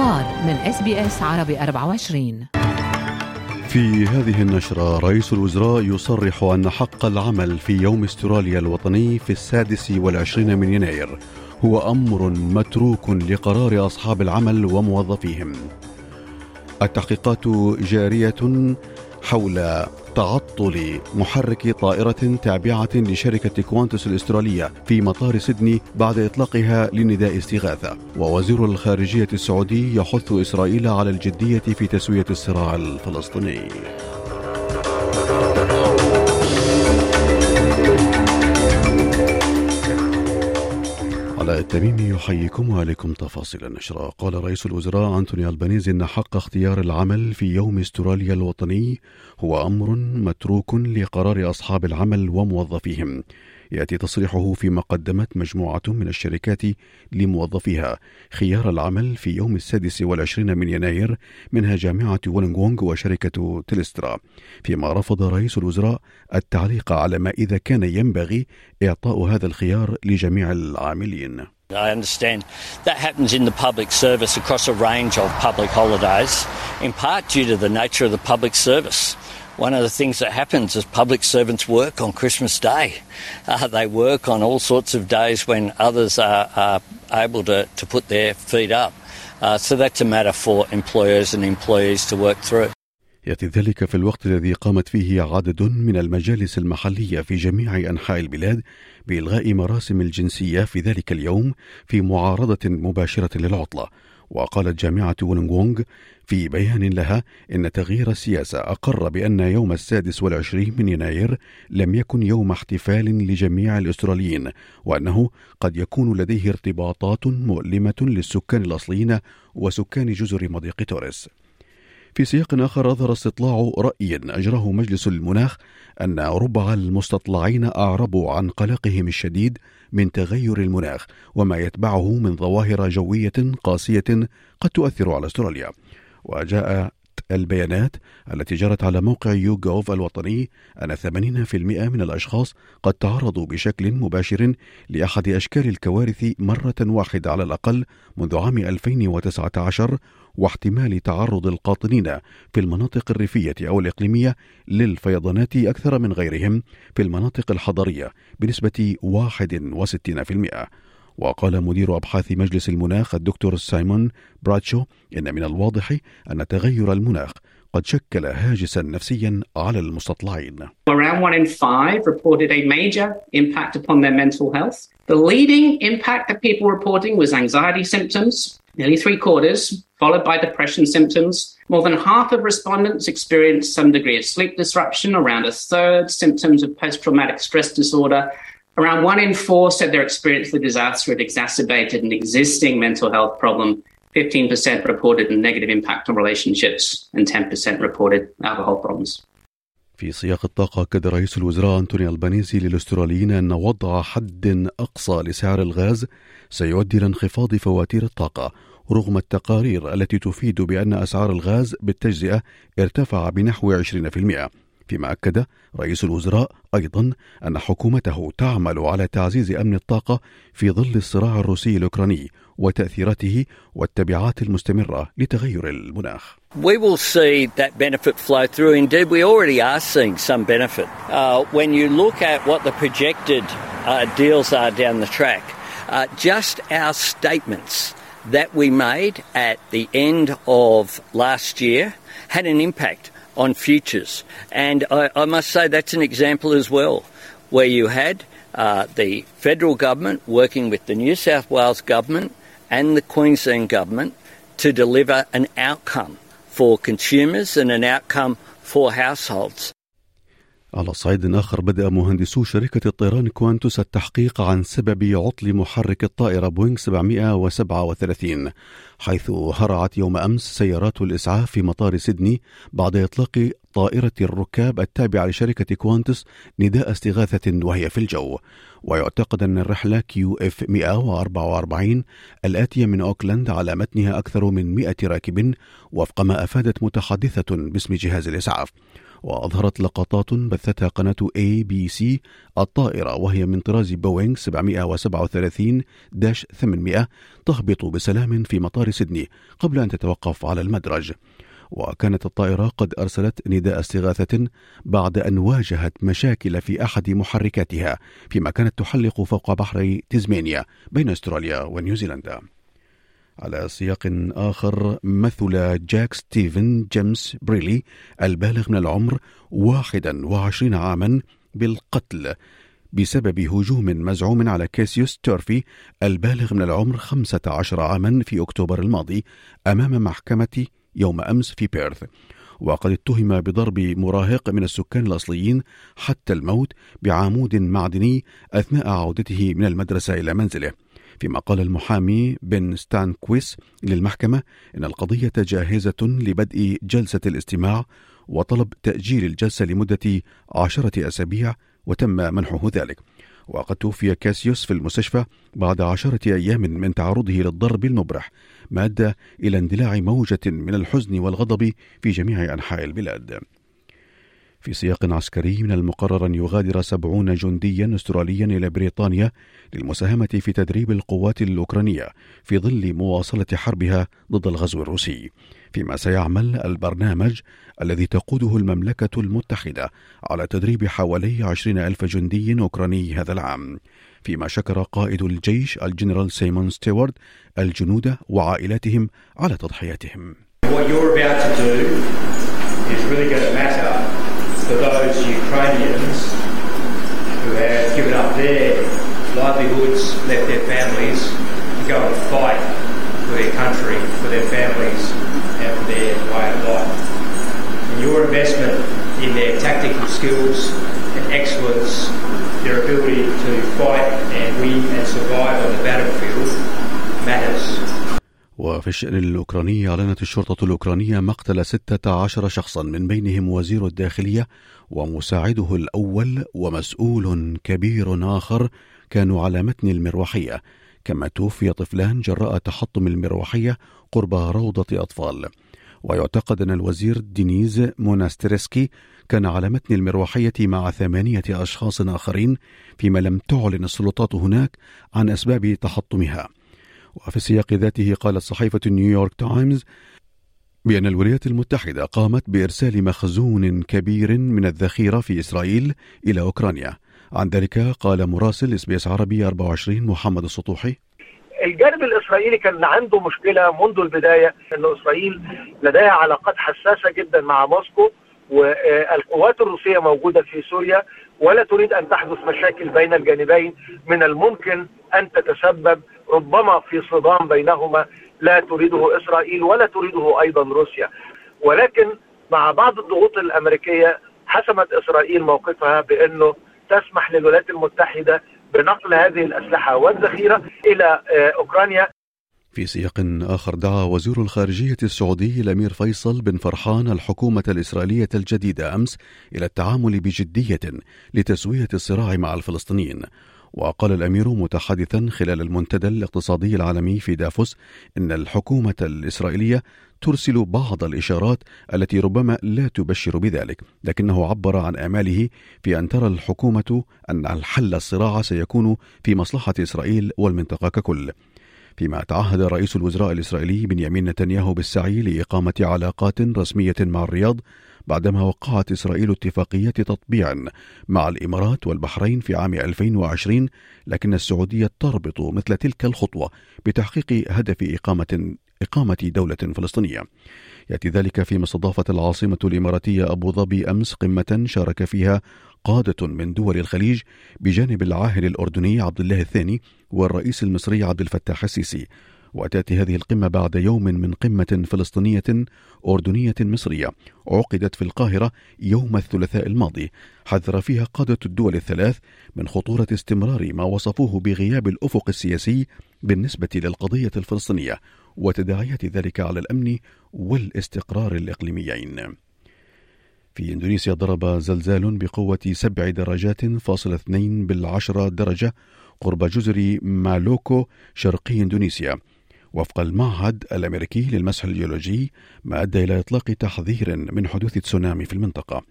الأخبار من SBS عربي 24 في هذه النشرة رئيس الوزراء يصرح أن حق العمل في يوم استراليا الوطني في السادس والعشرين من يناير هو أمر متروك لقرار أصحاب العمل وموظفيهم. التحقيقات جارية حول تعطل محرك طائرة تابعة لشركة كوانتس الأسترالية في مطار سيدني بعد إطلاقها لنداء استغاثة. ووزير الخارجية السعودي يحث إسرائيل على الجدية في تسوية الصراع الفلسطيني. التميمي يحييكم وعليكم تفاصيل النشرة قال رئيس الوزراء أنتوني البانيزي أن حق اختيار العمل في يوم استراليا الوطني هو أمر متروك لقرار أصحاب العمل وموظفيهم. يأتي تصريحه فيما قدمت مجموعة من الشركات لموظفيها. خيار العمل في يوم السادس والعشرين من يناير منها جامعة وولنغونغ وشركة تلسترا. فيما رفض رئيس الوزراء التعليق على ما إذا كان ينبغي إعطاء هذا الخيار لجميع العاملين. I understand that happens in the public service across a range of public holidays, in part due to the nature of the public service. One of the things that happens is public servants work on Christmas Day. Uh, they work on all sorts of days when others are, are able to, to put their feet up. Uh, so that's a matter for employers and employees to work through. يأتي ذلك في الوقت الذي قامت فيه عدد من المجالس المحلية في جميع أنحاء البلاد بإلغاء مراسم الجنسية في ذلك اليوم في معارضة مباشرة للعطلة وقالت جامعة وولنغونغ في بيان لها إن تغيير السياسة أقر بأن يوم السادس والعشرين من يناير لم يكن يوم احتفال لجميع الأستراليين وأنه قد يكون لديه ارتباطات مؤلمة للسكان الأصليين وسكان جزر مضيق توريس. في سياق آخر أظهر استطلاع رأي أجراه مجلس المناخ أن ربع المستطلعين أعربوا عن قلقهم الشديد من تغير المناخ وما يتبعه من ظواهر جوية قاسية قد تؤثر على أستراليا. وجاء البيانات التي جرت على موقع يوغوف الوطني أن 80% من الأشخاص قد تعرضوا بشكل مباشر لأحد أشكال الكوارث مرة واحدة على الأقل منذ عام 2019 واحتمال تعرض القاطنين في المناطق الريفية أو الإقليمية للفيضانات أكثر من غيرهم في المناطق الحضرية بنسبة 61%. وقال مدير أبحاث مجلس المناخ الدكتور سايمون براتشو إن من الواضح أن تغير المناخ قد شكل هاجسا نفسيا على المستطلعين. Around one in five reported a major impact upon their mental health. The leading impact that people reporting was anxiety symptoms, nearly three quarters, followed by depression symptoms. More than half of respondents experienced some degree of sleep disruption, around a third symptoms of post traumatic stress disorder. Around one in four said their experience with disaster had exacerbated an existing mental health problem. 15% reported a negative impact on relationships, and 10% reported alcohol problems. في سياق الطاقة أكد رئيس الوزراء أنتوني البانيزي للأستراليين أن وضع حد أقصى لسعر الغاز سيؤدي إلى انخفاض فواتير الطاقة رغم التقارير التي تفيد بأن أسعار الغاز بالتجزئة ارتفع بنحو 20% فيما أكد رئيس الوزراء أيضا أن حكومته تعمل على تعزيز أمن الطاقة في ظل الصراع الروسي الأوكراني وتأثيراته والتبعات المستمرة لتغير المناخ. We will see that benefit flow through. Indeed, we already are seeing some benefit. Uh, when you look at what the projected uh, deals are down the track, uh, just our statements that we made at the end of last year had an impact on futures. And I, I must say that's an example as well, where you had uh, the federal government working with the New South Wales government and the Queensland government to deliver an outcome for consumers and an outcome for households. على صعيد آخر بدأ مهندسو شركة الطيران كوانتوس التحقيق عن سبب عطل محرك الطائرة بوينغ 737 حيث هرعت يوم أمس سيارات الإسعاف في مطار سيدني بعد إطلاق طائرة الركاب التابعة لشركة كوانتوس نداء استغاثة وهي في الجو. ويعتقد أن الرحلة QF 144 الآتية من أوكلاند على متنها أكثر من 100 راكب وفق ما أفادت متحدثة باسم جهاز الإسعاف. وأظهرت لقطات بثتها قناة ABC الطائرة وهي من طراز بوينغ 737-800 تهبط بسلام في مطار سيدني قبل أن تتوقف على المدرج. وكانت الطائرة قد أرسلت نداء استغاثة بعد أن واجهت مشاكل في أحد محركاتها فيما كانت تحلق فوق بحر تزمانيا بين أستراليا ونيوزيلندا. على سياق آخر مثل جاك ستيفن جيمس بريلي البالغ من العمر 21 عاما بالقتل بسبب هجوم مزعوم على كاسيوس تورفي البالغ من العمر 15 عاما في أكتوبر الماضي أمام محكمة يوم أمس في بيرث. وقد اتهم بضرب مراهق من السكان الأصليين حتى الموت بعمود معدني أثناء عودته من المدرسة إلى منزله. فيما قال المحامي بن ستان كويس للمحكمة إن القضية جاهزة لبدء جلسة الاستماع وطلب تأجيل الجلسة لمدة عشرة أسابيع وتم منحه ذلك. وقد توفي كاسيوس في المستشفى بعد عشرة أيام من تعرضه للضرب المبرح ما أدى إلى اندلاع موجة من الحزن والغضب في جميع أنحاء البلاد. في سياق عسكري من المقرر أن يغادر سبعون جنديا أستراليا إلى بريطانيا للمساهمة في تدريب القوات الأوكرانية في ظل مواصلة حربها ضد الغزو الروسي. فيما سيعمل البرنامج الذي تقوده المملكة المتحدة على تدريب حوالي عشرين ألف جندي أوكراني هذا العام. فيما شكر قائد الجيش الجنرال سيمون ستيوارد الجنود وعائلاتهم على تضحياتهم. What you're about to do is really going to matter. For those Ukrainians who have given up their livelihoods, left their families to go and fight for their country, for their families, and for their way of life. And your investment in their tactical skills and excellence, their ability to fight and win and survive on the battlefield matters. وفي الشأن الأوكراني أعلنت الشرطة الأوكرانية مقتل 16 شخصا من بينهم وزير الداخلية ومساعده الأول ومسؤول كبير آخر كانوا على متن المروحية. كما توفي طفلان جراء تحطم المروحية قرب روضة أطفال. ويعتقد أن الوزير دينيز موناسترسكي كان على متن المروحية مع ثمانية أشخاص آخرين فيما لم تعلن السلطات هناك عن أسباب تحطمها. وفي السياق ذاته قالت صحيفة نيويورك تايمز بأن الولايات المتحدة قامت بإرسال مخزون كبير من الذخيرة في إسرائيل إلى أوكرانيا. عن ذلك قال مراسل SBS عربي 24 محمد السطوحي. الجانب الإسرائيلي كان عنده مشكلة منذ البداية ان إسرائيل لديها علاقات حساسة جدا مع موسكو. والقوات الروسية موجودة في سوريا ولا تريد أن تحدث مشاكل بين الجانبين من الممكن أن تتسبب. ربما في صدام بينهما لا تريده إسرائيل ولا تريده أيضا روسيا. ولكن مع بعض الضغوط الأمريكية حسمت إسرائيل موقفها بأنه تسمح للولايات المتحدة بنقل هذه الأسلحة والذخيرة إلى أوكرانيا في سياق آخر دعا وزير الخارجية السعودي الأمير فيصل بن فرحان الحكومة الإسرائيلية الجديدة أمس إلى التعامل بجدية لتسوية الصراع مع الفلسطينيين. وقال الأمير متحدثا خلال المنتدى الاقتصادي العالمي في دافوس إن الحكومة الإسرائيلية ترسل بعض الإشارات التي ربما لا تبشر بذلك لكنه عبر عن آماله في أن ترى الحكومة أن الحل الصراع سيكون في مصلحة إسرائيل والمنطقة ككل. فيما تعهد رئيس الوزراء الإسرائيلي بنيامين نتنياهو بالسعي لإقامة علاقات رسمية مع الرياض بعدما وقعت إسرائيل اتفاقية تطبيع مع الإمارات والبحرين في عام 2020 لكن السعودية تربط مثل تلك الخطوة بتحقيق هدف إقامة إقامة دولة فلسطينية. يأتي ذلك فيما استضافت العاصمة الإماراتية أبو ظبي أمس قمة شارك فيها قادة من دول الخليج بجانب العاهل الأردني عبد الله الثاني والرئيس المصري عبد الفتاح السيسي. وتاتي هذه القمة بعد يوم من قمة فلسطينية أردنية مصرية عقدت في القاهرة يوم الثلاثاء الماضي حذر فيها قادة الدول الثلاث من خطورة استمرار ما وصفوه بغياب الأفق السياسي بالنسبة للقضية الفلسطينية وتداعيات ذلك على الأمن والاستقرار الإقليميين. في إندونيسيا ضرب زلزال بقوة سبع درجات فاصل اثنين بالعشرة درجة قرب جزر مالوكو شرقي إندونيسيا. وفق المعهد الأمريكي للمسح الجيولوجي ما أدى إلى إطلاق تحذير من حدوث تسونامي في المنطقة.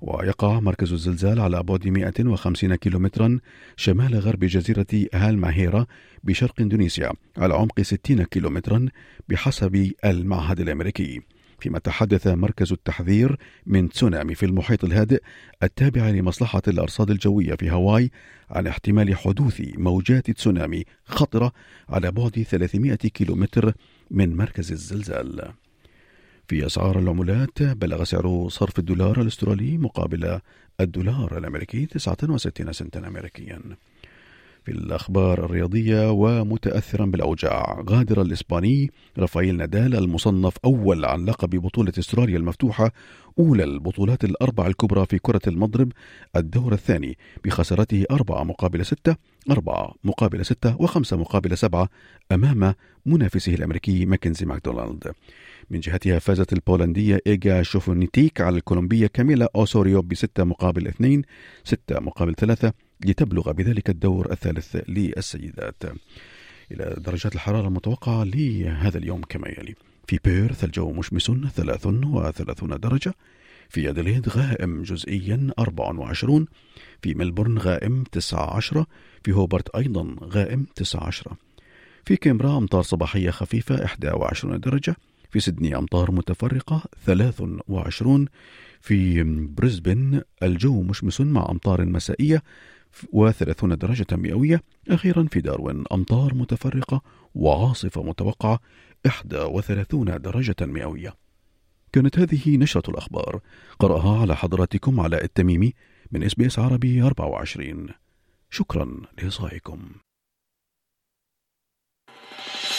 ويقع مركز الزلزال على بعد 150 كيلومترا شمال غرب جزيرة هالماهيرا بشرق إندونيسيا على عمق 60 كيلومترا بحسب المعهد الأمريكي. فيما تحدث مركز التحذير من تسونامي في المحيط الهادئ التابع لمصلحة الأرصاد الجوية في هاواي عن احتمال حدوث موجات تسونامي خطرة على بعد 300 كيلومتر من مركز الزلزال. في أسعار العملات بلغ سعر صرف الدولار الأسترالي مقابل الدولار الأمريكي 69 سنتا أمريكيا. في الأخبار الرياضية ومتأثرا بالأوجاع. غادر الإسباني رافائيل نادال المصنف أول عن لقب بطولة استراليا المفتوحة أولى البطولات الأربع الكبرى في كرة المضرب الدور الثاني بخسارته أربعة مقابل ستة أربعة مقابل ستة وخمسة مقابل سبعة أمام منافسه الأمريكي ماكنزي ماكدونالد. من جهتها فازت البولندية إيجا شوفونيتيك على الكولومبية كاميلا أوسوريو بستة مقابل اثنين ستة مقابل ثلاثة لتبلغ بذلك الدور الثالث للسيدات. إلى درجات الحرارة المتوقعة لهذا اليوم كما يلي. في بيرث الجو مشمس 33 درجة. في أدليد غائم جزئيا 24 في ملبورن غائم 19 في هوبرت أيضا غائم 19 في كامبرا أمطار صباحية خفيفة 21 درجة. في سيدني أمطار متفرقة 23 في بريسبن الجو مشمس مع أمطار مسائية و30 درجة مئوية أخيرا في داروين أمطار متفرقة وعاصفة متوقعة 31 درجة مئوية. كانت هذه نشرة الأخبار. قرأها على حضراتكم علاء التميمي من SBS عربي 24 شكرا لإصغائكم.